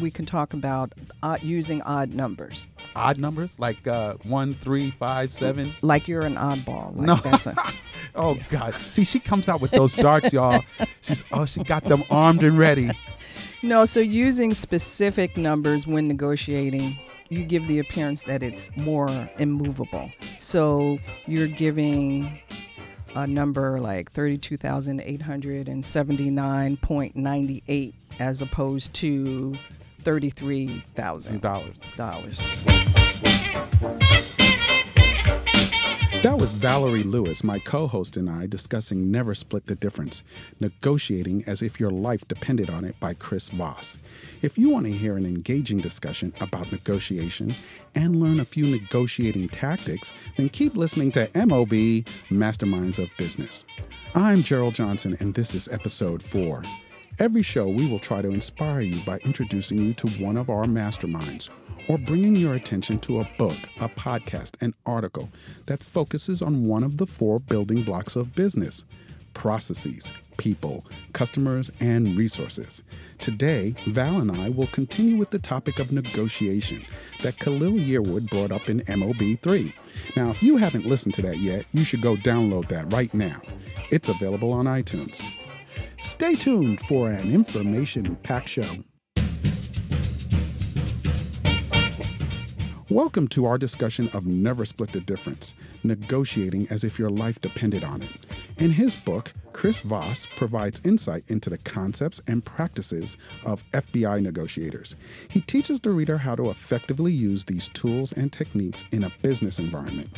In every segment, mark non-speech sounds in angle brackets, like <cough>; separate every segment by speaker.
Speaker 1: we can talk about odd, using odd numbers.
Speaker 2: Odd numbers like uh, one, three, five, seven.
Speaker 1: Like you're an oddball. Like
Speaker 2: No.
Speaker 1: That's a, <laughs>
Speaker 2: Oh God! See, she comes out with those darts, y'all. She's oh, she got them armed and ready.
Speaker 1: no, so using specific numbers when negotiating, you give the appearance that it's more immovable. So you're giving a number like 32,879.98 as opposed to $33,000.
Speaker 2: Dollars.
Speaker 3: That was Valerie Lewis, my co host, and I discussing Never Split the Difference Negotiating as If Your Life Depended on It by Chris Voss. If you want to hear an engaging discussion about negotiation and learn a few negotiating tactics, then keep listening to MOB Masterminds of Business. I'm Gerald Johnson, and this is episode four. Every show, we will try to inspire you by introducing you to one of our masterminds or bringing your attention to a book, a podcast, an article that focuses on one of the four building blocks of business processes, people, customers, and resources. Today, Val and I will continue with the topic of negotiation that Khalil Yearwood brought up in MOB3. Now, if you haven't listened to that yet, you should go download that right now. It's available on iTunes. Stay tuned for an information packed show. Welcome to our discussion of Never Split the Difference Negotiating as if your life depended on it. In his book, Chris Voss provides insight into the concepts and practices of FBI negotiators. He teaches the reader how to effectively use these tools and techniques in a business environment.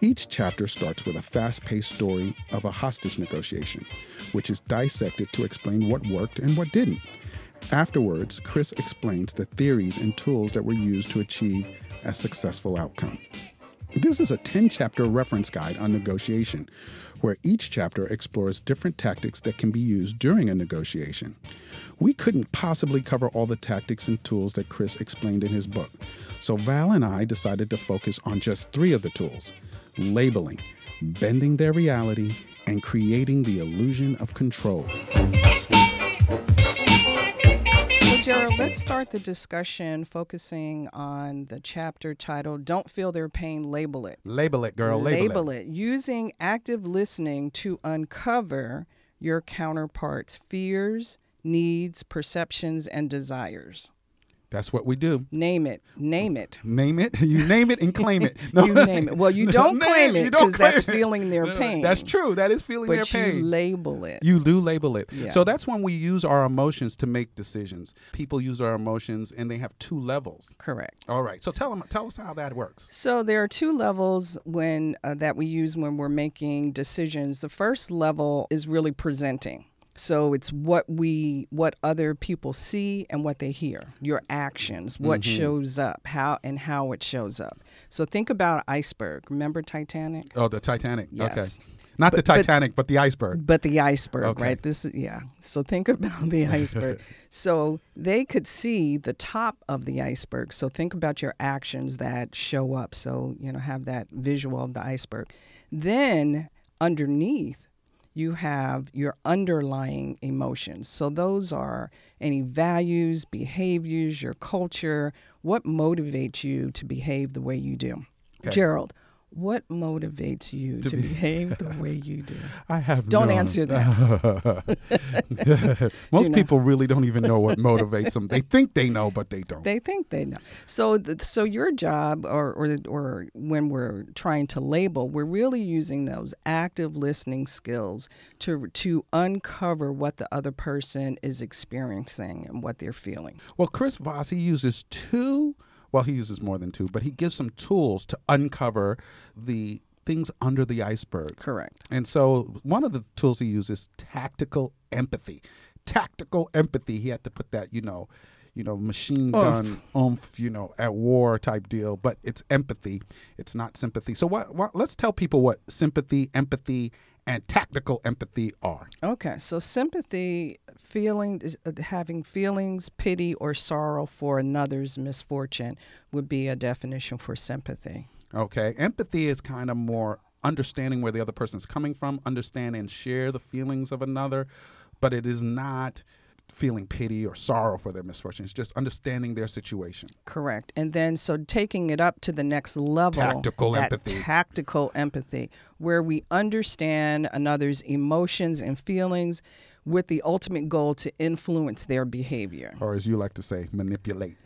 Speaker 3: Each chapter starts with a fast paced story of a hostage negotiation, which is dissected to explain what worked and what didn't. Afterwards, Chris explains the theories and tools that were used to achieve a successful outcome. This is a 10 chapter reference guide on negotiation, where each chapter explores different tactics that can be used during a negotiation. We couldn't possibly cover all the tactics and tools that Chris explained in his book, so Val and I decided to focus on just three of the tools labeling, bending their reality, and creating the illusion of control.
Speaker 1: So, Gerald, let's start the discussion focusing on the chapter titled Don't Feel Their Pain, Label It.
Speaker 2: Label it, girl. Label,
Speaker 1: it. Using active listening to uncover your counterpart's fears, needs, perceptions, and desires.
Speaker 2: That's what we do.
Speaker 1: Name it. Name it.
Speaker 2: Name it. <laughs> You name it and claim it. <laughs>
Speaker 1: You name it. Well, you <laughs> don't claim it because that's
Speaker 2: it.
Speaker 1: feeling their pain.
Speaker 2: That's true. That is feeling their pain.
Speaker 1: But you label it.
Speaker 2: You do label it.
Speaker 1: Yeah.
Speaker 2: So that's when we use our emotions to make decisions. People use our emotions and they have two levels.
Speaker 1: Correct.
Speaker 2: All right. So tell them tell us how that works.
Speaker 1: So there are two levels when uh, that we use when we're making decisions. The first level is really presenting. So it's what we what other people see and what they hear. Your actions, what
Speaker 2: Mm-hmm.
Speaker 1: shows up, how and how it shows up. So think about iceberg. Remember Titanic?
Speaker 2: Oh, the Titanic.
Speaker 1: Yes.
Speaker 2: Okay. Not the
Speaker 1: But- but-
Speaker 2: Titanic, but, the iceberg.
Speaker 1: But the iceberg,
Speaker 2: Okay.
Speaker 1: right? This is yeah. So think <laughs> about the <laughs> iceberg. so they could see the top of the iceberg. So think about your actions that show up. So, you know, have that visual of the iceberg. Then underneath you have your underlying emotions. So those are any values, behaviors, your culture, what motivates you to behave the way you do.
Speaker 2: Okay.
Speaker 1: Gerald, what motivates you to,
Speaker 2: be-
Speaker 1: behave the <laughs> way you do?
Speaker 2: I have
Speaker 1: Don't
Speaker 2: no-
Speaker 1: answer that. <laughs> Most
Speaker 2: people really don't even know what motivates them. They think they know, but they don't.
Speaker 1: They think they know. So, th- so your job, or, or or when we're trying to label, we're really using those active listening skills to to uncover what the other person is experiencing and what they're feeling.
Speaker 2: Well, Chris Voss, he uses two, well, he uses more than two, but he gives some tools to uncover the things under the iceberg.
Speaker 1: Correct.
Speaker 2: And so one of the tools he uses tactical empathy. Tactical empathy. He had to put that, you know, you know, machine gun oomph, you know, at war type deal, but it's empathy. It's not sympathy. So what, what let's tell people what sympathy, empathy, and tactical empathy are.
Speaker 1: Okay. So sympathy, feeling, uh, having feelings, pity, or sorrow for another's misfortune would be a definition for sympathy.
Speaker 2: Okay. Empathy is kind of more understanding where the other person's coming from, understand and share the feelings of another, but it is not
Speaker 3: feeling pity or sorrow for their misfortune. It's just understanding their situation.
Speaker 1: Correct. And then so taking it up to the next level.
Speaker 3: Tactical
Speaker 1: that
Speaker 3: empathy.
Speaker 1: Tactical empathy, where we understand another's emotions and feelings with the ultimate goal to influence their behavior.
Speaker 3: Or as you like to say, manipulate.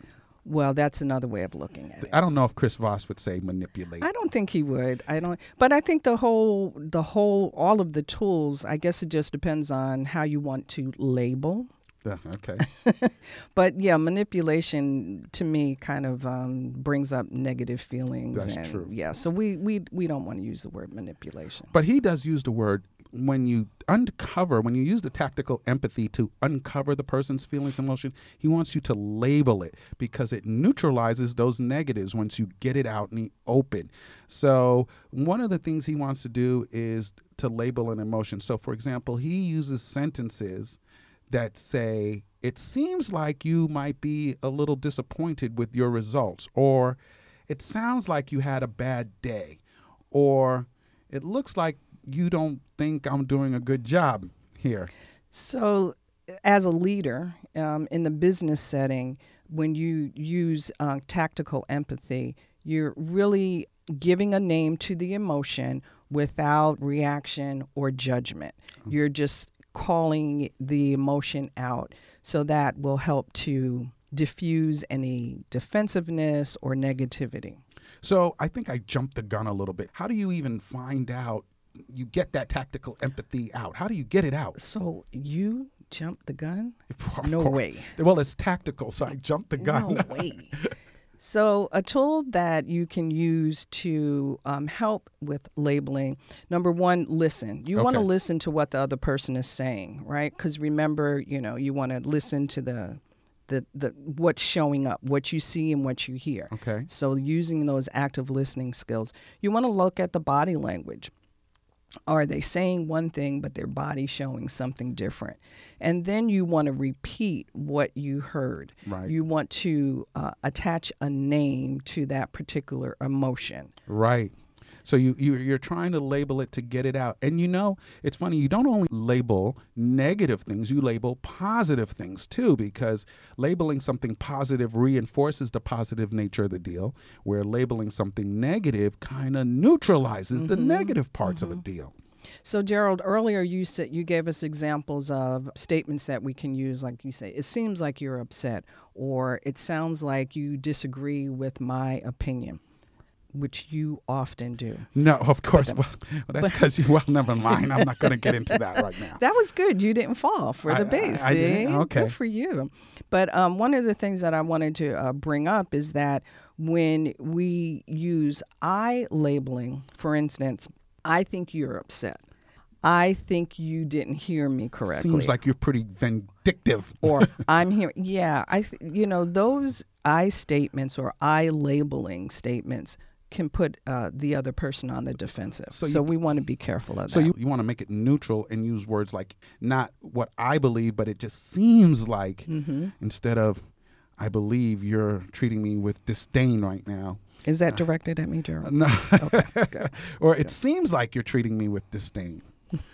Speaker 1: Well, that's another way of looking at it.
Speaker 3: I don't know if Chris Voss would say manipulate.
Speaker 1: I don't think he would. I don't. But I think the whole, the whole, all of the tools. I guess it just depends on how you want to label.
Speaker 3: Yeah, okay. <laughs>
Speaker 1: But yeah, manipulation to me kind of um, brings up negative feelings.
Speaker 3: That's
Speaker 1: and,
Speaker 3: true.
Speaker 1: Yeah, so we we we don't want to use the word manipulation.
Speaker 3: But he does use the word when you uncover, when you use the tactical empathy to uncover the person's feelings and emotion, he wants you to label it because it neutralizes those negatives once you get it out in the open. So, one of the things he wants to do is to label an emotion. So, for example, he uses sentences that say, It seems like you might be a little disappointed with your results, or it sounds like you had a bad day, or it looks like you don't think I'm doing a good job here.
Speaker 1: So, as a leader um, in the business setting, when you use uh, tactical empathy, you're really giving a name to the emotion without reaction or judgment. You're just calling the emotion out. So that will help to diffuse any defensiveness or negativity.
Speaker 3: So I think I jumped the gun a little bit. How do you even find out you get that tactical empathy out? How do you get it out?
Speaker 1: So you jump the gun? <laughs> No
Speaker 3: course.
Speaker 1: way.
Speaker 3: Well, it's tactical, so I jumped the gun.
Speaker 1: No way. <laughs> So, a tool that you can use to um, help with labeling number one, listen. You want to listen to what the other person is saying, right? Because remember, you know, you want to listen to the, the, the what's showing up, what you see and what you hear.
Speaker 3: Okay.
Speaker 1: So, using those active listening skills, you want to look at the body language. Are they saying one thing, but their body showing something different? And then you want to repeat what you heard.
Speaker 3: Right.
Speaker 1: You want to uh, attach a name to that particular emotion.
Speaker 3: Right. So you, you you're trying to label it to get it out. And you know, it's funny, you don't only label negative things, you label positive things too, because labeling something positive reinforces the positive nature of the deal, where labeling something negative kind of neutralizes the mm-hmm. negative parts of a mm-hmm. deal.
Speaker 1: So, Gerald, earlier you said you gave us examples of statements that we can use, like you say, it seems like you're upset, or it sounds like you disagree with my opinion, which you often do.
Speaker 3: No, of course. Well, well, that's because you. Well, never mind. I'm not going to get into that right now. <laughs>
Speaker 1: That was good. You didn't fall for
Speaker 3: I-
Speaker 1: the base.
Speaker 3: I- I didn't? Okay.
Speaker 1: Good for you. But um, one of the things that I wanted to uh, bring up is that when we use I labeling, for instance, I think you're upset. I think you didn't hear me correctly.
Speaker 3: Seems like you're pretty vindictive.
Speaker 1: or <laughs> I'm here. Yeah, I th- you know those I statements or I labeling statements can put uh, the other person on the defensive.
Speaker 3: So
Speaker 1: So,
Speaker 3: you-
Speaker 1: we want to be careful of
Speaker 3: So
Speaker 1: that.
Speaker 3: you, you want to make it neutral and use words like not what I believe, but it just seems like
Speaker 1: Mm-hmm.
Speaker 3: instead of I believe you're treating me with disdain right now.
Speaker 1: Is that directed at me, Gerald?
Speaker 3: No.
Speaker 1: Okay, <laughs> good.
Speaker 3: or it seems like you're treating me with disdain. <laughs>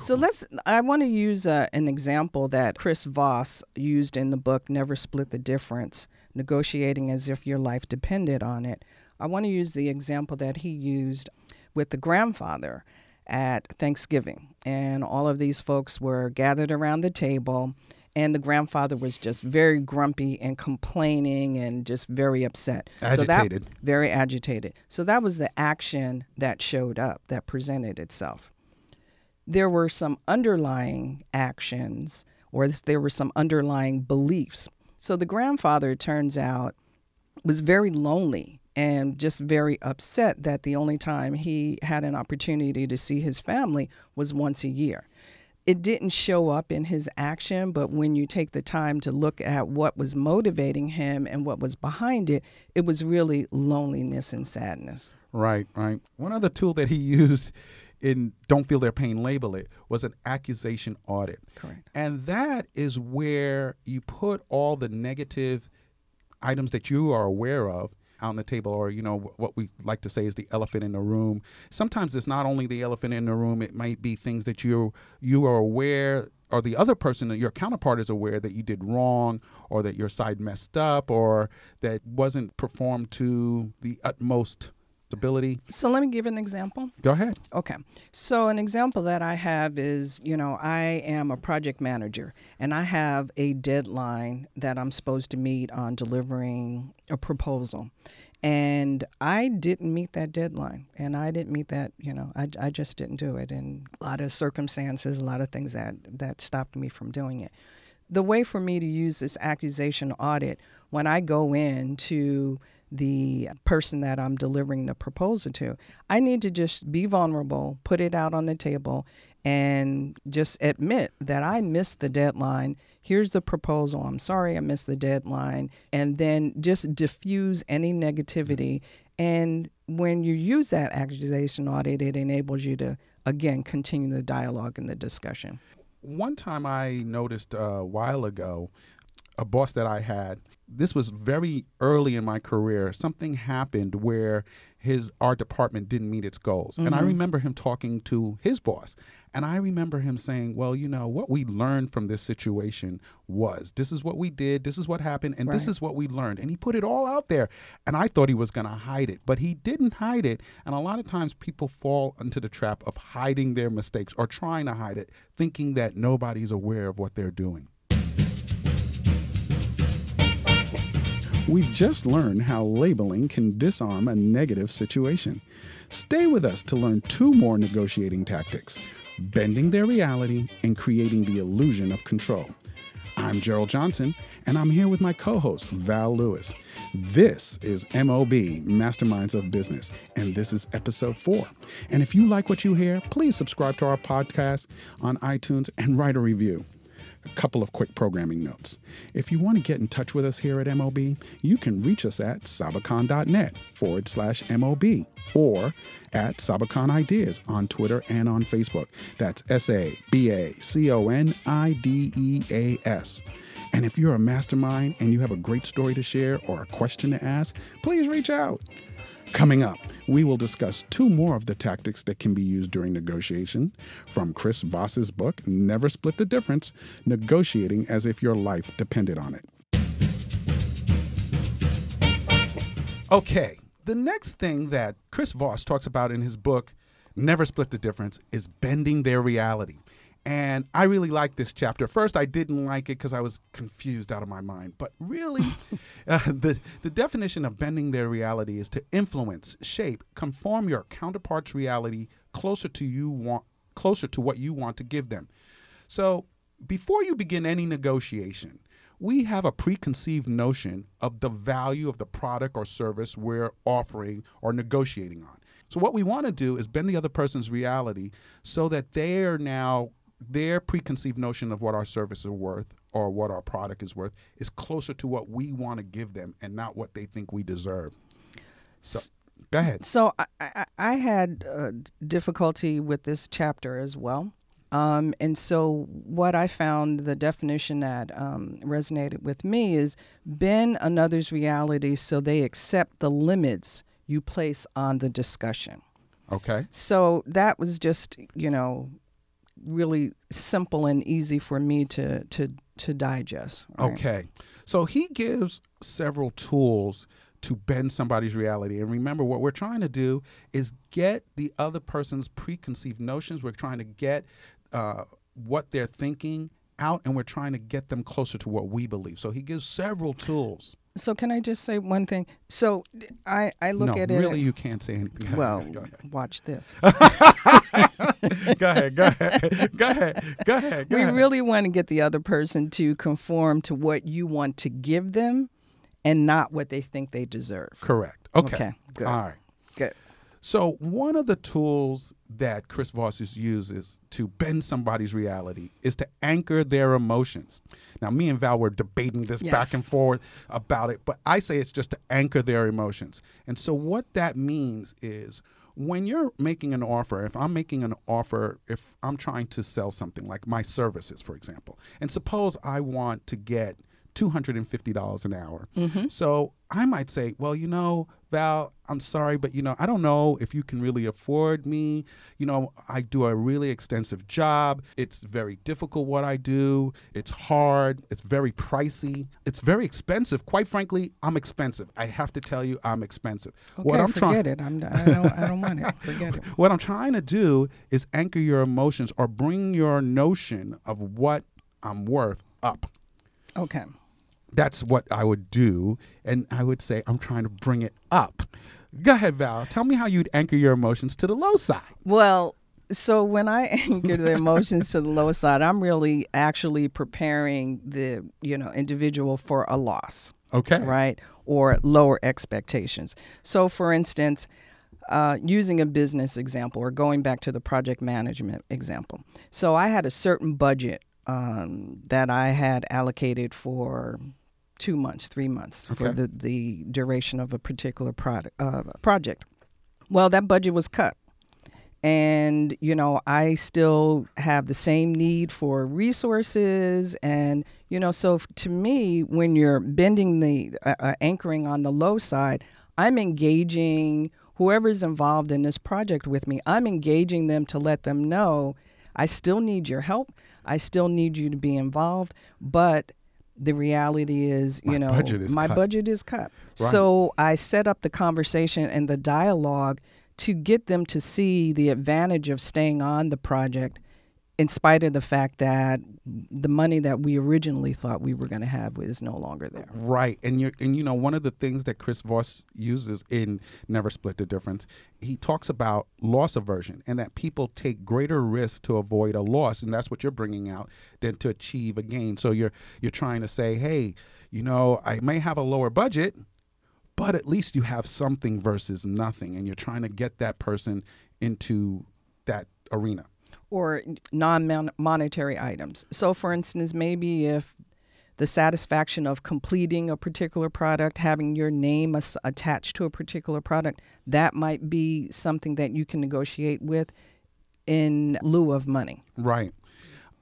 Speaker 1: So let's. I want to use uh, an example that Chris Voss used in the book "Never Split the Difference: Negotiating as if your life depended on it." I want to use the example that he used with the grandfather at Thanksgiving, and all of these folks were gathered around the table, and the grandfather was just very grumpy and complaining and just very upset. So
Speaker 3: Agitated.
Speaker 1: that, very agitated. So that was the action that showed up, that presented itself there were some underlying actions or there were some underlying beliefs. So the grandfather, it turns out, was very lonely and just very upset that the only time he had an opportunity to see his family was once a year. It didn't show up in his action, but when you take the time to look at what was motivating him and what was behind it, it was really loneliness and sadness.
Speaker 3: Right, right. One other tool that he <laughs> used in Don't Feel Their Pain, Label It was an accusation audit.
Speaker 1: Correct.
Speaker 3: And that is where you put all the negative items that you are aware of out on the table or you know what we like to say is the elephant in the room sometimes it's not only the elephant in the room it might be things that you you are aware or the other person, your counterpart is aware that you did wrong or that your side messed up or that wasn't performed to the utmost
Speaker 1: So let me give an example.
Speaker 3: Go ahead.
Speaker 1: Okay. So an example that I have is, you know, I am a project manager and I have a deadline that I'm supposed to meet on delivering a proposal. And I didn't meet that deadline. And I didn't meet that, you know, I, I just didn't do it. And a lot of circumstances, a lot of things that, that stopped me from doing it. The way for me to use this accusation audit when I go in to the person that I'm delivering the proposal to. I need to just be vulnerable, put it out on the table, and just admit that I missed the deadline. Here's the proposal. I'm sorry I missed the deadline. And then just diffuse any negativity. And when you use that accusation audit, it enables you to, again, continue the dialogue and the discussion.
Speaker 3: One time I noticed uh, a while ago, a boss that I had this was very early in my career. Something happened where his art department didn't meet its goals. Mm-hmm. And I mm-hmm. remember him talking to his boss. And I remember him saying, Well, you know, what we learned from this situation was this is what we did, this is what happened, and right. this is what we learned. And he put it all out there. And I thought he was going to hide it, but he didn't hide it. And a lot of times people fall into the trap of hiding their mistakes or trying to hide it, thinking that nobody's aware of what they're doing.
Speaker 4: We've just learned how labeling can disarm a negative situation. Stay with us to learn two more negotiating tactics bending their reality and creating the illusion of control. I'm Gerald Johnson, and I'm here with my co host, Val Lewis. This is MOB, Masterminds of Business, and this is episode four. And if you like what you hear, please subscribe to our podcast on iTunes and write a review a couple of quick programming notes. If you want to get in touch with us here at MOB, you can reach us at sabacon.net forward slash MOB or at Sabacon Ideas on Twitter and on Facebook. That's S A B A C O N I D E A S. And if you're a mastermind and you have a great story to share or a question to ask, please reach out. Coming up, we will discuss two more of the tactics that can be used during negotiation from Chris Voss's book, Never Split the Difference Negotiating as if Your Life Depended on It.
Speaker 3: Okay, the next thing that Chris Voss talks about in his book, Never Split the Difference, is bending their reality. And I really like this chapter. First, I didn't like it because I was confused out of my mind. But really, <laughs> uh, the, the definition of bending their reality is to influence, shape, conform your counterpart's reality closer to you want closer to what you want to give them. So before you begin any negotiation, we have a preconceived notion of the value of the product or service we're offering or negotiating on. So, what we want to do is bend the other person's reality so that they're now their preconceived notion of what our service is worth or what our product is worth is closer to what we want to give them and not what they think we deserve. So, go ahead.
Speaker 1: So I, I, I had uh, difficulty with this chapter as well. Um, and so, what I found the definition that um, resonated with me is bend another's reality so they accept the limits you place on the discussion.
Speaker 3: Okay.
Speaker 1: So, that was just, you know, really simple and easy for me to to to digest.
Speaker 3: Right? Okay, so he gives several tools to bend somebody's reality. And remember, what we're trying to do is get the other person's preconceived notions. We're trying to get uh, what they're thinking out, and we're trying to get them closer to what we believe. So he gives several tools.
Speaker 1: So can I just say one thing? So I I look
Speaker 3: no,
Speaker 1: at
Speaker 3: really
Speaker 1: it.
Speaker 3: Really, you can't say anything.
Speaker 1: Well, watch this. <laughs>
Speaker 3: go ahead. Go ahead. Go ahead. Go ahead. Go
Speaker 1: we
Speaker 3: ahead.
Speaker 1: really want to get the other person to conform to what you want to give them, and not what they think they deserve.
Speaker 3: Correct. Okay.
Speaker 1: Okay. Good.
Speaker 3: All right. So one of the tools that Chris Voss uses to bend somebody's reality is to anchor their emotions. Now, me and Val were debating this yes. back and forth about it, but I say it's just to anchor their emotions. And so what that means is when you're making an offer, if I'm making an offer, if I'm trying to sell something like my services, for example, and suppose I want to get $250 an hour. Mm-hmm. So I might say, well, you know, Val, I'm sorry, but you know, I don't know if you can really afford me. You know, I do a really extensive job. It's very difficult what I do. It's hard. It's very pricey. It's very expensive. Quite frankly, I'm expensive. I have to tell you, I'm expensive.
Speaker 1: Okay,
Speaker 3: what I'm
Speaker 1: forget
Speaker 3: trying
Speaker 1: it. I'm, I don't. I don't want it. <laughs> Forget it.
Speaker 3: what I'm trying to do is anchor your emotions or bring your notion of what I'm worth up.
Speaker 1: Okay.
Speaker 3: That's what I would do. And I would say, I'm trying to bring it up. Go ahead, Val. Tell me how you'd anchor your emotions to the low side.
Speaker 1: Well, so when I <laughs> anchor the emotions to the low side, I'm really actually preparing the you know individual for a loss,
Speaker 3: Okay.
Speaker 1: right, or lower expectations. So, for instance, uh, using a business example or going back to the project management example. So I had a certain budget um, that I had allocated for two months, three months for the, the duration of a particular product uh, project. Well, that budget was cut. And, you know, I still have the same need for resources. And, you know, so to me, when you're bending the uh, uh, anchoring on the low side, I'm engaging whoever's involved in this project with me, I'm engaging them to let them know I still need your help. I still need you to be involved. But the reality is, you
Speaker 3: My
Speaker 1: know,
Speaker 3: budget is
Speaker 1: my
Speaker 3: cut.
Speaker 1: budget is cut.
Speaker 3: Right.
Speaker 1: So I set up the conversation and the dialogue to get them to see the advantage of staying on the project in spite of the fact that the money that we originally thought we were going to have is no longer there.
Speaker 3: Right. And you and you know, one of the things that Chris Voss uses in Never Split the Difference, he talks about loss aversion and that people take greater risk to avoid a loss. And that's what you're bringing out than to achieve a gain. So you're you're trying to say, hey, you know, I may have a lower budget, but at least you have something versus nothing. And you're trying to get that person into that arena.
Speaker 1: Or non-monetary items. So, for instance, maybe if the satisfaction of completing a particular product, having your name as- attached to a particular product, that might be something that you can negotiate with in lieu of money.
Speaker 3: Right.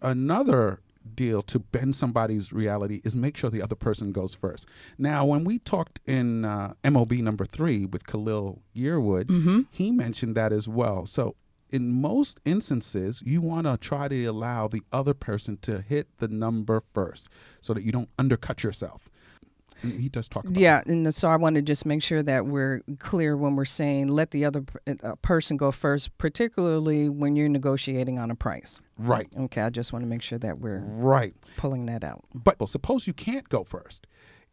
Speaker 3: Another deal to bend somebody's reality is make sure the other person goes first. Now, when we talked in uh, MOB number three with Khalil Yearwood, he mentioned that as well. So, in most instances, you want to try to allow the other person to hit the number first so that you don't undercut yourself. And he does talk about
Speaker 1: Yeah, and so I want to just make sure that we're clear when we're saying let the other uh, person go first, particularly when you're negotiating on a price.
Speaker 3: Right.
Speaker 1: Okay, I just want to make sure that we're
Speaker 3: Right.
Speaker 1: pulling that out.
Speaker 3: But well, suppose you can't go first.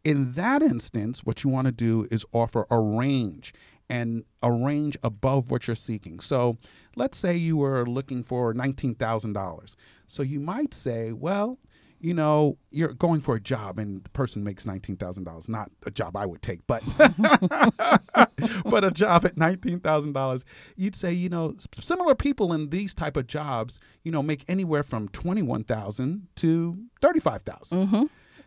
Speaker 3: In that instance, what you want to do is offer a range and a range above what you're seeking. So let's say you were looking for $19,000. So you might say, well, you know, you're going for a job and the person makes $19,000. Not a job I would take, but <laughs> but a job at $19,000. You'd say, you know, similar people in these type of jobs, you know, make anywhere from 21,000 to 35,000. Mm-hmm.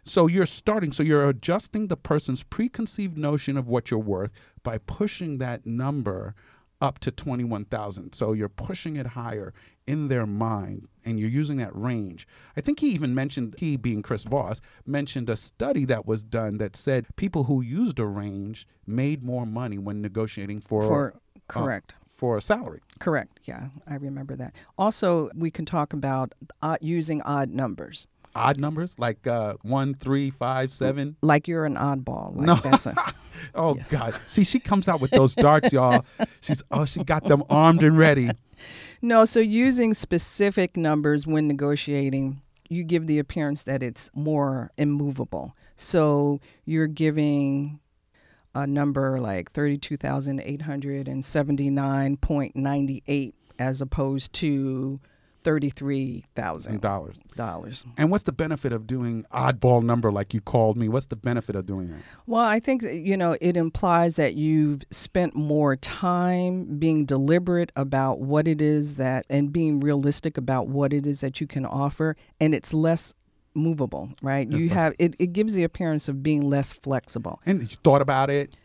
Speaker 3: So you're starting, so you're adjusting the person's preconceived notion of what you're worth by pushing that number up to 21,000. So you're pushing it higher in their mind and you're using that range. I think he even mentioned, he being Chris Voss, mentioned a study that was done that said people who used a range made more money when negotiating for,
Speaker 1: For
Speaker 3: uh,
Speaker 1: correct.
Speaker 3: for a salary.
Speaker 1: Correct. Yeah, I remember that. Also, we can talk about odd, using odd numbers.
Speaker 3: Odd numbers like uh, one, three, five, seven.
Speaker 1: Like you're an oddball. Like
Speaker 3: No.
Speaker 1: that's a, <laughs>
Speaker 3: Oh
Speaker 1: Yes.
Speaker 3: God! See, she comes out with those darts, y'all. She's oh, she got them armed and ready.
Speaker 1: no, so using specific numbers when negotiating, you give the appearance that it's more immovable. So you're giving a number like 32,879.98 as opposed to 33,000.
Speaker 3: Dollars.
Speaker 1: dollars.
Speaker 3: And what's the benefit of doing oddball number like you called me? What's the benefit of doing that?
Speaker 1: Well, I think that, you know it implies that you've spent more time being deliberate about what it is that and being realistic about what it is that you can offer, and it's less movable, right?
Speaker 3: It's
Speaker 1: you
Speaker 3: less-
Speaker 1: have it, it gives the appearance of being less flexible.
Speaker 3: And you thought about it.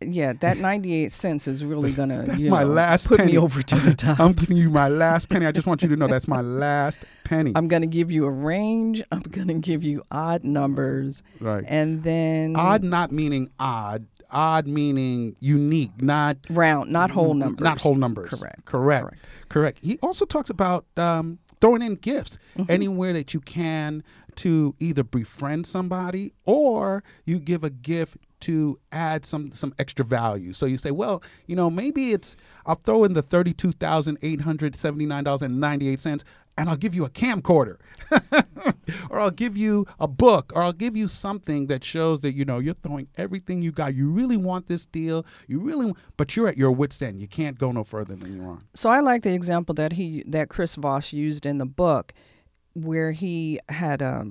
Speaker 1: Yeah, that ninety eight cents is really gonna
Speaker 3: That's
Speaker 1: you
Speaker 3: my
Speaker 1: know,
Speaker 3: last
Speaker 1: put
Speaker 3: penny.
Speaker 1: me over to the <laughs> top.
Speaker 3: I'm giving you my last penny. I just want you to know that's my <laughs> last penny.
Speaker 1: I'm gonna give you a range. I'm gonna give you odd numbers,
Speaker 3: right.
Speaker 1: and then
Speaker 3: Odd not meaning odd, odd meaning unique, not
Speaker 1: round, not whole numbers.
Speaker 3: Not whole numbers.
Speaker 1: Correct.
Speaker 3: Correct.
Speaker 1: Correct.
Speaker 3: Correct. He also talks about um, throwing in gifts
Speaker 1: Mm-hmm.
Speaker 3: anywhere that you can to either befriend somebody or you give a gift to add some some extra value. So you say, well, you know, maybe it's I'll throw in the thirty two thousand eight hundred seventy nine dollars and ninety eight cents. And I'll give you a camcorder, <laughs> or I'll give you a book, or I'll give you something that shows that you know you're throwing everything you got. You really want this deal, you really, but you're at your wits' end. You can't go no further than you're.
Speaker 1: So I like the example that he that Chris Voss used in the book, where he had a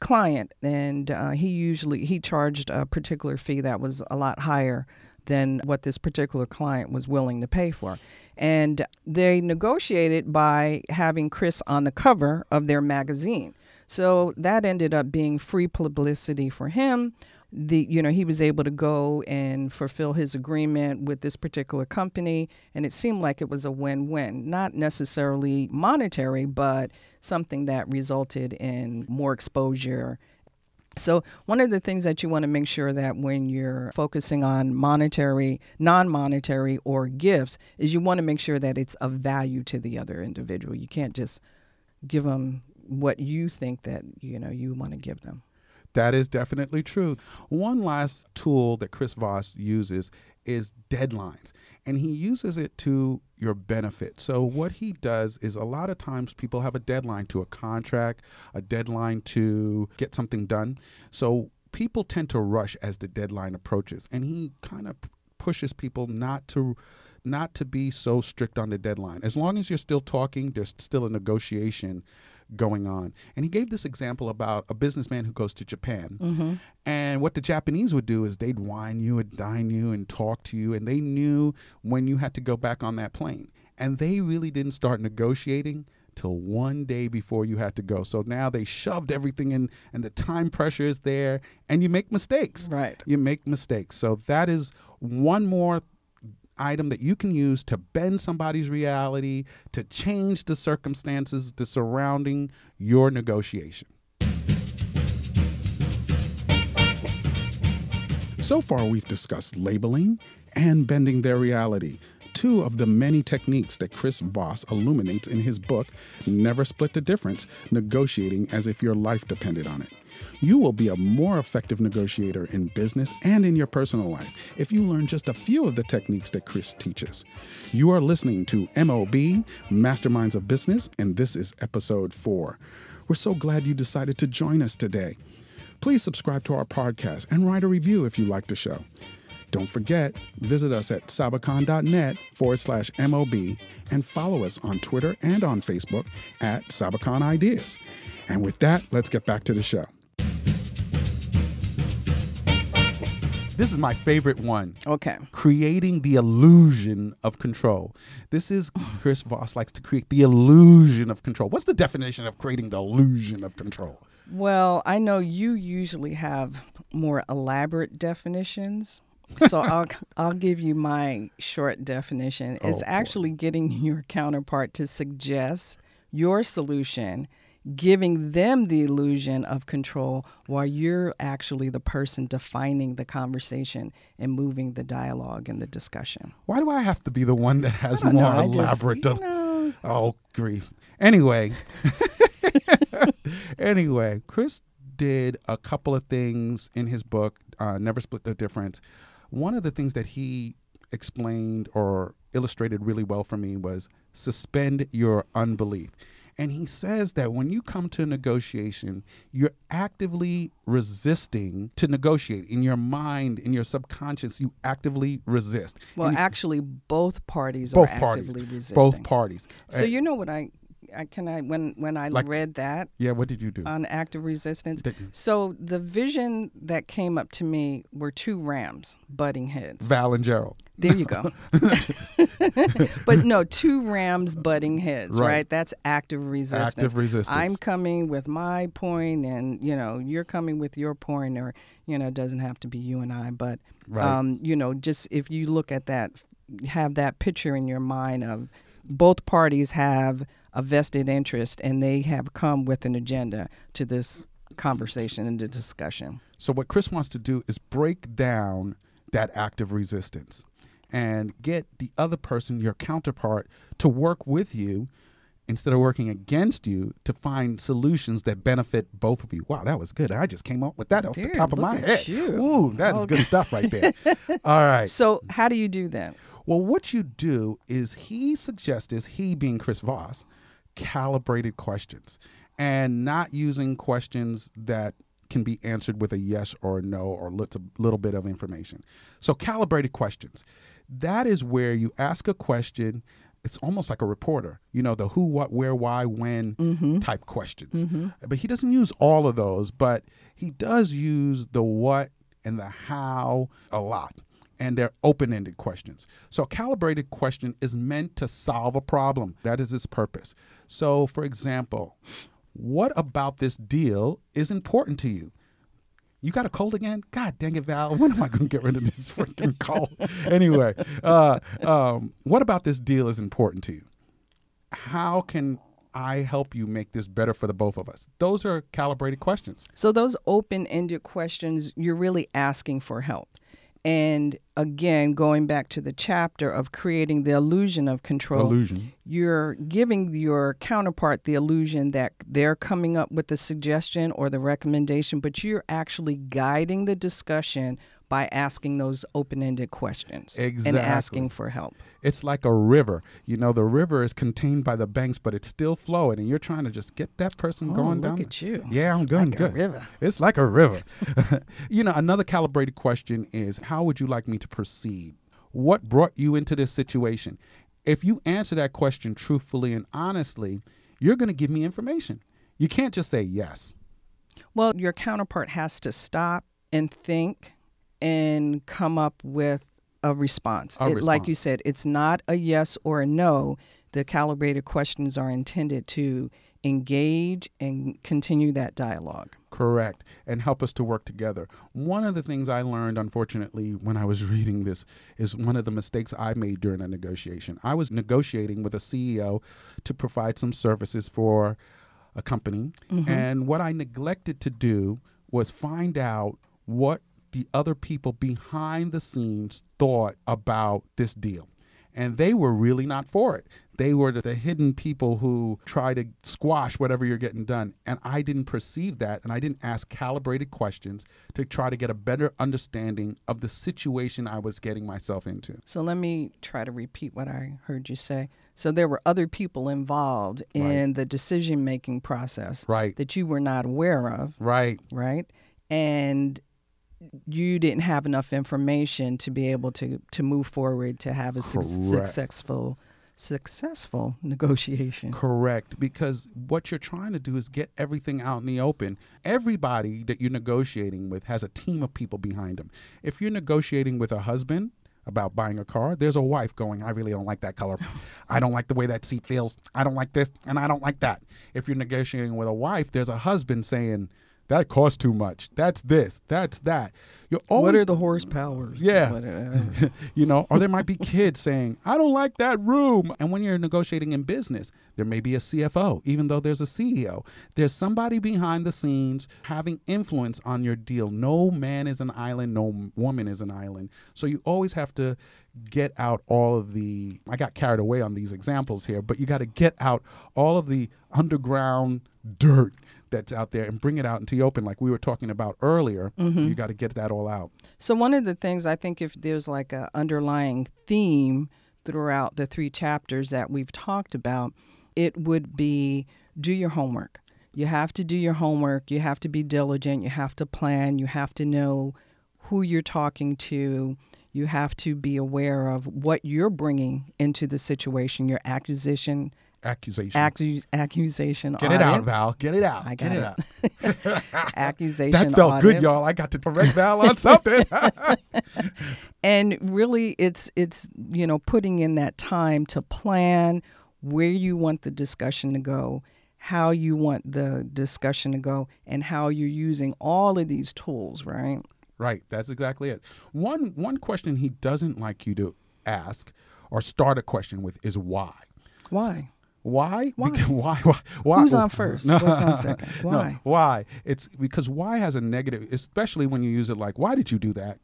Speaker 1: client and uh, he usually he charged a particular fee that was a lot higher than what this particular client was willing to pay for. And they negotiated by having Chris on the cover of their magazine. So that ended up being free publicity for him. The you know he was able to go and fulfill his agreement with this particular company, and it seemed like it was a win-win. Not necessarily monetary, but something that resulted in more exposure so, one of the things that you want to make sure that when you're focusing on monetary, non monetary, or gifts is you want to make sure that it's of value to the other individual. You can't just give them what you think that you know you want to give them.
Speaker 3: That is definitely true. One last tool that Chris Voss uses is deadlines, and he uses it to your benefit. So, what he does is a lot of times people have a deadline to a contract, a deadline to get something done. So, people tend to rush as the deadline approaches, and he kind of pushes people not to not to be so strict on the deadline. As long as you're still talking, there's still a negotiation going on. And he gave this example about a businessman who goes to Japan. Mm-hmm. And what the Japanese would do is they'd wine you and dine you and talk to you, and they knew when you had to go back on that plane. And they really didn't start negotiating till one day before you had to go. So now they shoved everything in, and the time pressure is there, and you make mistakes.
Speaker 1: Right.
Speaker 3: You make mistakes. So that is one more item that you can use to bend somebody's reality, to change the circumstances the surrounding your negotiation.
Speaker 4: So far, we've discussed labeling and bending their reality, two of the many techniques that Chris Voss illuminates in his book, Never Split the Difference Negotiating as if your life depended on it. You will be a more effective negotiator in business and in your personal life if you learn just a few of the techniques that Chris teaches. You are listening to MOB, Masterminds of Business, and this is episode four. We're so glad you decided to join us today. Please subscribe to our podcast and write a review if you like the show. Don't forget, visit us at sabacon.net forward slash MOB and follow us on Twitter and on Facebook at Sabacon Ideas. And with that, let's get back to the show.
Speaker 3: This is my favorite one.
Speaker 1: Okay.
Speaker 3: Creating the illusion of control. This is Chris Voss likes to create the illusion of control. What's the definition of creating the illusion of control?
Speaker 1: Well, I know you usually have more elaborate definitions. So <laughs> I'll I'll give you my short definition. It's
Speaker 3: Oh,
Speaker 1: actually getting <laughs> your counterpart to suggest your solution, giving them the illusion of control while you're actually the person defining the conversation and moving the dialogue and the discussion.
Speaker 3: Why do I have to be the one that has more
Speaker 1: know, just-
Speaker 3: elaborate?
Speaker 1: you know.
Speaker 3: Oh, grief. Anyway, <laughs> anyway, Chris did a couple of things in his book, uh, Never Split the Difference. One of the things that he explained or illustrated really well for me was suspend your unbelief. And he says that when you come to a negotiation, you're actively resisting to negotiate. In your mind, in your subconscious, you actively resist.
Speaker 1: Well,
Speaker 3: And
Speaker 1: actually, both parties
Speaker 3: both
Speaker 1: are
Speaker 3: parties.
Speaker 1: actively resisting.
Speaker 3: Both parties.
Speaker 1: So
Speaker 3: Uh,
Speaker 1: you know what I, I can I when when I
Speaker 3: Like-
Speaker 1: read that
Speaker 3: yeah, what did you do?
Speaker 1: on active resistance.
Speaker 3: Did-
Speaker 1: So the vision that came up to me were two rams butting heads.
Speaker 3: Val and Gerald.
Speaker 1: There you go. <laughs> <laughs> but no, two rams butting heads,
Speaker 3: Right.
Speaker 1: right? That's active resistance.
Speaker 3: Active resistance.
Speaker 1: I'm coming with my point, and you know, you're coming with your point, or you know, it doesn't have to be you and I, but
Speaker 3: Right.
Speaker 1: um, you know, just if you look at that, have that picture in your mind of both parties have a vested interest, and they have come with an agenda to this conversation and the discussion.
Speaker 3: So what Chris wants to do is break down that act of resistance and get the other person, your counterpart, to work with you instead of working against you to find solutions that benefit both of you. Wow, that was good. I just came up with that off the top of my head.
Speaker 1: you.
Speaker 3: Ooh, that's
Speaker 1: Oh,
Speaker 3: good stuff right there. <laughs> All right.
Speaker 1: So how do you do that?
Speaker 3: Well, what you do is he suggested, he being Chris Voss, calibrated questions and not using questions that can be answered with a yes or a no or little, little bit of information. So, calibrated questions. That is where you ask a question. It's almost like a reporter, you know, the who, what, where, why, when mm-hmm. type questions. Mm-hmm. But he doesn't use all of those, but he does use the what and the how a lot and they're open ended questions. So, a calibrated question is meant to solve a problem. That is its purpose. So, for example, what about this deal is important to you? You got a cold again? God dang it, Val. <laughs> When am I going to get rid of this freaking cold? <laughs> anyway, uh, um, what about this deal is important to you? How can I help you make this better for the both of us? Those are calibrated questions.
Speaker 1: So those open-ended questions, you're really asking for help. And again, going back to the chapter of creating the illusion of control,
Speaker 3: Illusion.
Speaker 1: you're giving your counterpart the illusion that they're coming up with the suggestion or the recommendation, but you're actually guiding the discussion by asking those open-ended questions and asking for help.
Speaker 3: It's like a river. You know, the river is contained by the banks, but it's still flowing, and you're trying to just get that person
Speaker 1: Oh,
Speaker 3: going
Speaker 1: look
Speaker 3: down.
Speaker 1: at you.
Speaker 3: Yeah, I'm good.
Speaker 1: like
Speaker 3: good.
Speaker 1: river.
Speaker 3: It's like a river. <laughs> you know, another calibrated question is how would you like me to proceed? What brought you into this situation? If you answer that question truthfully and honestly, you're going to give me information. You can't just say yes.
Speaker 1: Well, your counterpart has to stop and think and come up with a response.
Speaker 3: A
Speaker 1: It- Like you said, it's not a yes or a no. The calibrated questions are intended to engage and continue that dialogue.
Speaker 3: Correct. And help us to work together. One of the things I learned, unfortunately, when I was <laughs> reading this, is one of the mistakes I made during a negotiation. I was negotiating with a CEO to provide some services for a company. Mm-hmm. And what I neglected to do was find out what the other people behind the scenes thought about this deal. And they were really not for it. They were the hidden people who try to squash whatever you're getting done. And I didn't perceive that. And I didn't ask calibrated questions to try to get a better understanding of the situation I was getting myself into.
Speaker 1: So let me try to repeat what I heard you say. So there were other people involved in the decision making process
Speaker 3: Right.
Speaker 1: that you were not aware of,
Speaker 3: Right.
Speaker 1: right? And you didn't have enough information to be able to to move forward to have a
Speaker 3: Correct.
Speaker 1: successful successful <laughs> negotiation.
Speaker 3: Correct. Because what you're trying to do is get everything out in the open. Everybody that you're negotiating with has a team of people behind them. If you're negotiating with a husband, about buying a car, there's a wife going, I really don't like that color. I don't like the way that seat feels. I don't like this and I don't like that. If you're negotiating with a wife, there's a husband saying, that costs too much. That's this. That's that. You're always
Speaker 1: what are the horsepowers?
Speaker 3: Yeah.
Speaker 1: Uh, <laughs>
Speaker 3: you know, or there might be kids saying, I don't like that room. And when you're negotiating in business, there may be a CFO, even though there's a CEO. There's somebody behind the scenes having influence on your deal. No man is an island, no woman is an island. So you always have to get out all of the, I got carried away on these examples here, but you got to get out all of the underground dirt that's out there and bring it out into the open like we were talking about earlier mm-hmm. you got to get that all out.
Speaker 1: So one of the things I think if there's like a underlying theme throughout the three chapters that we've talked about, it would be do your homework. You have to do your homework, you have to be diligent, you have to plan, you have to know who you're talking to, you have to be aware of what you're bringing into the situation, your accusation
Speaker 3: accusation
Speaker 1: accu- accusation
Speaker 3: Get it out. Val. Get it out.
Speaker 1: I
Speaker 3: Get
Speaker 1: got
Speaker 3: it
Speaker 1: it.
Speaker 3: out. <laughs> <laughs>
Speaker 1: accusation
Speaker 3: That felt good, y'all. I got to correct Val on something. <laughs>
Speaker 1: and really it's it's you know putting in that time to plan where you want the discussion to go how you want the discussion to go and how you're using all of these tools right
Speaker 3: right. That's exactly it. One one question he doesn't like you to ask or start a question with is why.
Speaker 1: why
Speaker 3: Why?
Speaker 1: Why?
Speaker 3: Because <laughs> why? Why? why?
Speaker 1: Who's on first? What's on <laughs> second?
Speaker 3: No,
Speaker 1: Why?
Speaker 3: why? It's because why has a negative, especially when you use it like, why did you do that?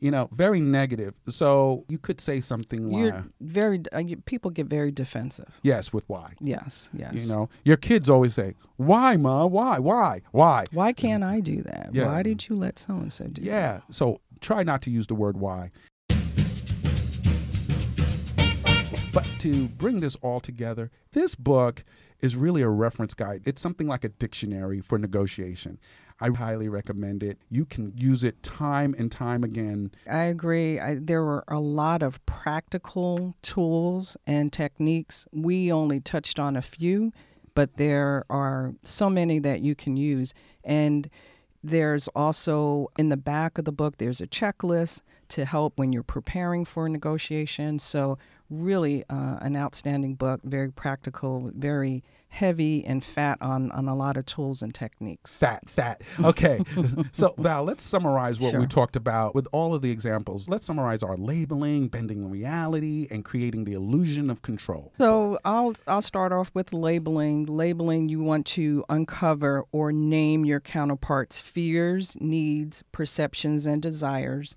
Speaker 3: you know, very negative. So you could say something like,
Speaker 1: You're very uh, you, people get very defensive.
Speaker 3: yes, with why.
Speaker 1: Yes, yes.
Speaker 3: You know, your kids always say, why, ma? Why? Why? Why?
Speaker 1: why can't I do that?
Speaker 3: Yeah.
Speaker 1: Why did you let so and so do? that?
Speaker 3: Yeah. So try not to use the word why. But to bring this all together, this book is really a reference guide. It's something like a dictionary for negotiation. I highly recommend it. You can use it time and time again.
Speaker 1: I agree. I, there were a lot of practical tools and techniques. We only touched on a few, but there are so many that you can use. And there's also in the back of the book, there's a checklist to help when you're preparing for a negotiation. So, really, uh, an outstanding book, very practical, very heavy and fat on, on a lot of tools and techniques.
Speaker 3: Fat, fat. Okay. <laughs> so, Val, let's summarize what we talked about with all of the examples. Let's summarize our labeling, bending reality, and creating the illusion of control.
Speaker 1: So I'll I'll start off with labeling. Labeling you want to uncover or name your counterpart's fears, needs, perceptions and desires.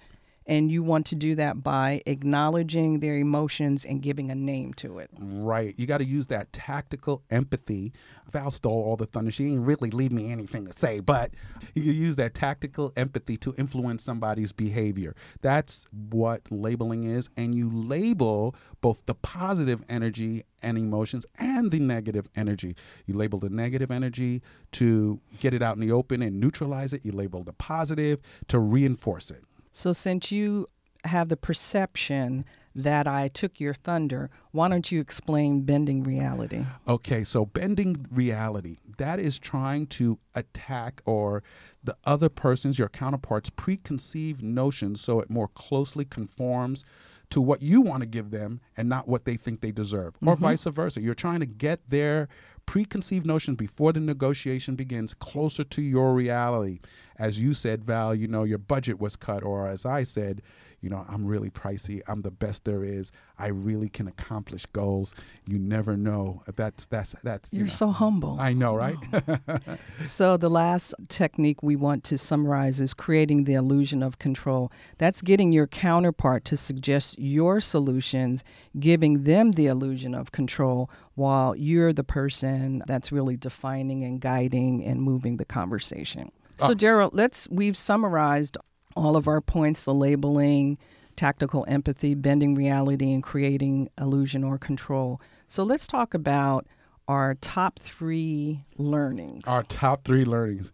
Speaker 1: And you want to do that by acknowledging their emotions and giving a name to it.
Speaker 3: Right. You got to use that tactical empathy. Val stole all the thunder. She didn't really leave me anything to say, but you can use that tactical empathy to influence somebody's behavior. That's what labeling is. And you label both the positive energy and emotions and the negative energy. You label the negative energy to get it out in the open and neutralize it. You label the positive to reinforce it.
Speaker 1: So since you have the perception that I took your thunder, why don't you explain bending reality?
Speaker 3: Okay, so bending reality, that is trying to attack or the other person's, your counterpart's preconceived notions so it more closely conforms to what you want to give them and not what they think they deserve, or mm-hmm. vice versa. You're trying to get their preconceived notions before the negotiation begins closer to your reality. As you said, Val, you know, your budget was cut, or as I said, you know, I'm really pricey. I'm the best there is. I really can accomplish goals. You never know. That's that's that's. You
Speaker 1: You're
Speaker 3: know.
Speaker 1: so humble.
Speaker 3: I know, right? <laughs>
Speaker 1: So, the last technique we want to summarize is creating the illusion of control. That's getting your counterpart to suggest your solutions, giving them the illusion of control while you're the person that's really defining and guiding and moving the conversation. So, ah. Gerald, let's we've summarized all of our points the labeling, tactical empathy, bending reality, and creating illusion or control. So, let's talk about our top three learnings.
Speaker 3: Our top three learnings.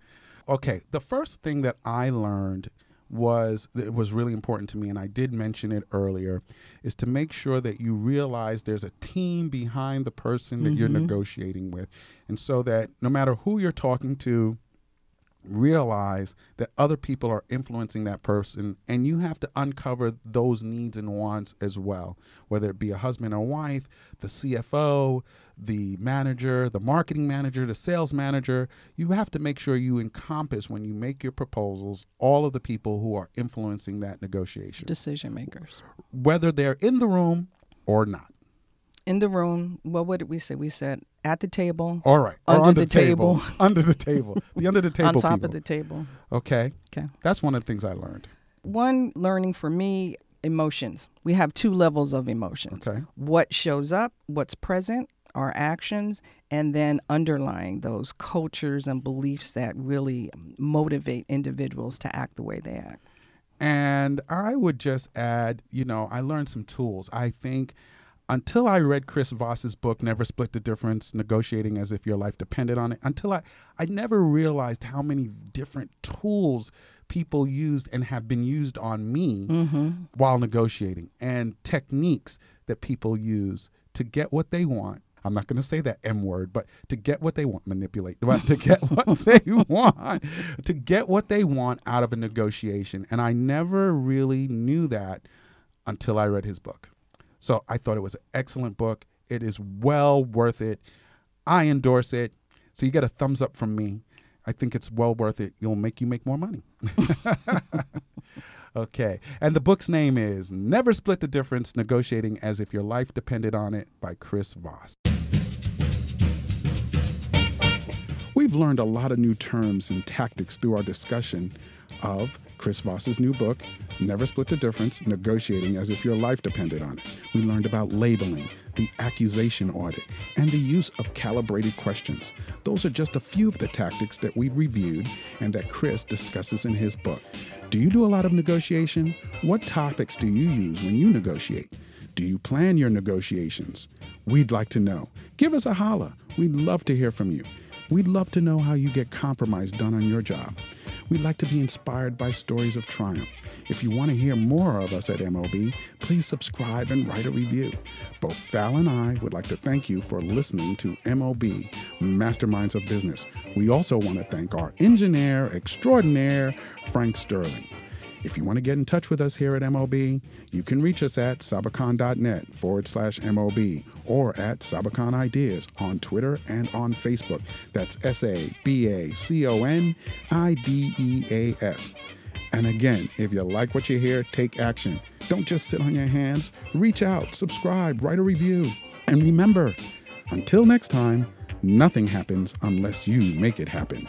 Speaker 3: Okay, the first thing that I learned was that was really important to me, and I did mention it earlier, is to make sure that you realize there's a team behind the person that you're mm-hmm. negotiating with, and so that no matter who you're talking to, realize that other people are influencing that person and you have to uncover those needs and wants as well whether it be a husband or wife the CFO the manager the marketing manager the sales manager you have to make sure you encompass when you make your proposals all of the people who are influencing that negotiation
Speaker 1: decision makers
Speaker 3: whether they're in the room or not
Speaker 1: in the room. Well, what did we say? We said at the table,
Speaker 3: all right
Speaker 1: Under
Speaker 3: under
Speaker 1: the
Speaker 3: the table,
Speaker 1: table. <laughs>
Speaker 3: under the table the under the <laughs> table
Speaker 1: on top
Speaker 3: people.
Speaker 1: of the table.
Speaker 3: okay
Speaker 1: Okay.
Speaker 3: that's one of the things i learned
Speaker 1: One learning for me emotions. We have two levels of emotions.
Speaker 3: okay
Speaker 1: What shows up, what's present, our actions, and then underlying those cultures and beliefs that really motivate individuals to act the way they act.
Speaker 3: And I would just add, you know, I learned some tools. I think until I read Chris Voss's book, Never Split the Difference Negotiating as If Your Life Depended on It, until I, I never realized how many different tools people used and have been used on me mm-hmm. while negotiating and techniques that people use to get what they want. I'm not going to say that M word, but to get what they want, manipulate, to get <laughs> what they want, to get what they want out of a negotiation. And I never really knew that until I read his book. So I thought it was an excellent book. It is well worth it. I endorse it. So you get a thumbs up from me. I think it's well worth it. It'll make you make more money. <laughs> okay. And the book's name is Never Split the Difference Negotiating as If Your Life Depended on It by Chris Voss. We we've learned a lot of new terms and tactics through our discussion of Chris Voss's new book, Never Split the Difference Negotiating as if Your Life Depended on It. We learned about labeling, the accusation audit, and the use of calibrated questions. Those are just a few of the tactics that we've reviewed and that Chris discusses in his book. Do you do a lot of negotiation? What topics do you use when you negotiate? Do you plan your negotiations? We'd like to know. Give us a holla. We'd love to hear from you. We'd love to know how you get compromise done on your job. We'd like to be inspired by stories of triumph. If you want to hear more of us at MOB, please subscribe and write a review. Both Val and I would like to thank you for listening to MOB, Masterminds of Business. We also want to thank our engineer extraordinaire, Frank Sterling. If you want to get in touch with us here at MOB, you can reach us at sabacon.net forward slash MOB or at Sabacon Ideas on Twitter and on Facebook. That's S A B A C O N I D E A S. And again, if you like what you hear, take action. Don't just sit on your hands. Reach out, subscribe, write a review. And remember, until next time, nothing happens unless you make it happen.